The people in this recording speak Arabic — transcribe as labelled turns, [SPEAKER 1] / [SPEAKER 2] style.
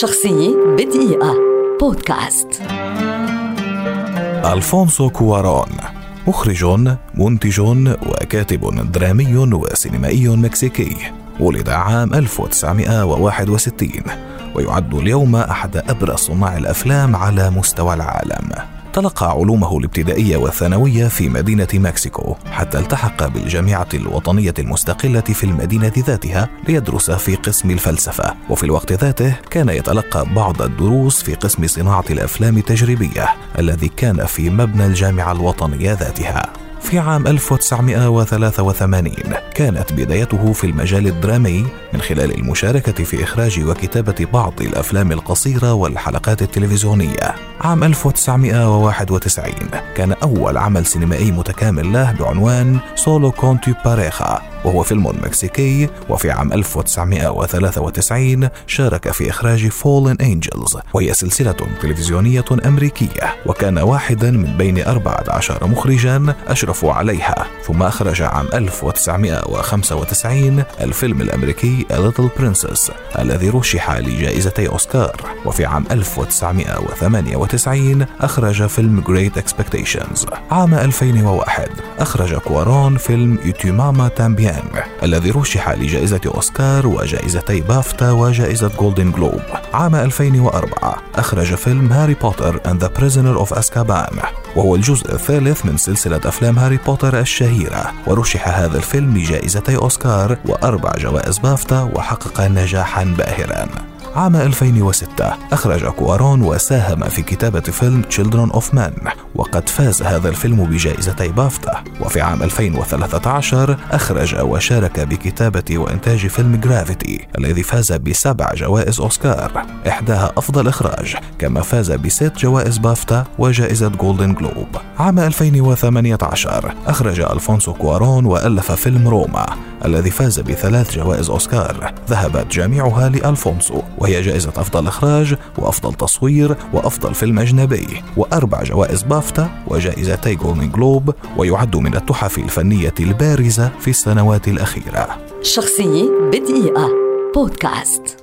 [SPEAKER 1] شخصية بدقيقة. بودكاست.
[SPEAKER 2] ألفونسو كوارون مخرج منتج وكاتب درامي وسينمائي مكسيكي ولد عام 1961 ويعد اليوم أحد أبرز صناع الأفلام على مستوى العالم. تلقى علومه الابتدائية والثانوية في مدينة مكسيكو حتى التحق بالجامعة الوطنية المستقلة في المدينة ذاتها ليدرس في قسم الفلسفة وفي الوقت ذاته كان يتلقى بعض الدروس في قسم صناعة الأفلام التجريبية الذي كان في مبنى الجامعة الوطنية ذاتها في عام 1983 كانت بدايته في المجال الدرامي من خلال المشاركة في إخراج وكتابة بعض الأفلام القصيرة والحلقات التلفزيونية. عام 1991 كان أول عمل سينمائي متكامل له بعنوان Sólo con tu pareja وهو فيلم مكسيكي وفي عام 1993 شارك في إخراج Fallen Angels وهي سلسلة تلفزيونية أمريكية. وكان واحدا من بين 14 مخرجا أشرفوا عليها. ثم أخرج عام 1995 الفيلم الأمريكي A Little Princess الذي رشح لجائزتي أوسكار. وفي عام 1998 أخرج فيلم Great Expectations عام 2001 أخرج كوارون فيلم Y tu mamá también الذي رشح لجائزة أوسكار وجائزتي بافتا وجائزة جولدن جلوب عام 2004 أخرج فيلم هاري بوتر and the Prisoner of Azkaban وهو الجزء الثالث من سلسلة أفلام هاري بوتر الشهيرة. ورشح هذا الفيلم لجائزتي أوسكار وأربع جوائز بافتا وحقق نجاحا باهرا. عام 2006 أخرج كوارون وساهم في كتابة فيلم Children of Men وقد فاز هذا الفيلم بجائزتي بافتا. وفي عام 2013 أخرج وشارك بكتابة وإنتاج فيلم Gravity الذي فاز بسبع جوائز أوسكار. إحداها أفضل إخراج كما فاز بست جوائز بافتا وجائزة جولدن جلوب عام 2018 أخرج ألفونسو كوارون وألف فيلم روما الذي فاز بثلاث جوائز أوسكار. ذهبت جميعها لألفونسو وهي جائزة أفضل إخراج وأفضل تصوير وأفضل فيلم أجنبي وأربع جوائز بافتا وجائزتي جولدن جلوب ويعد من التحف الفنية البارزة في السنوات الأخيرة.
[SPEAKER 1] شخصية بدقيقة. بودكاست.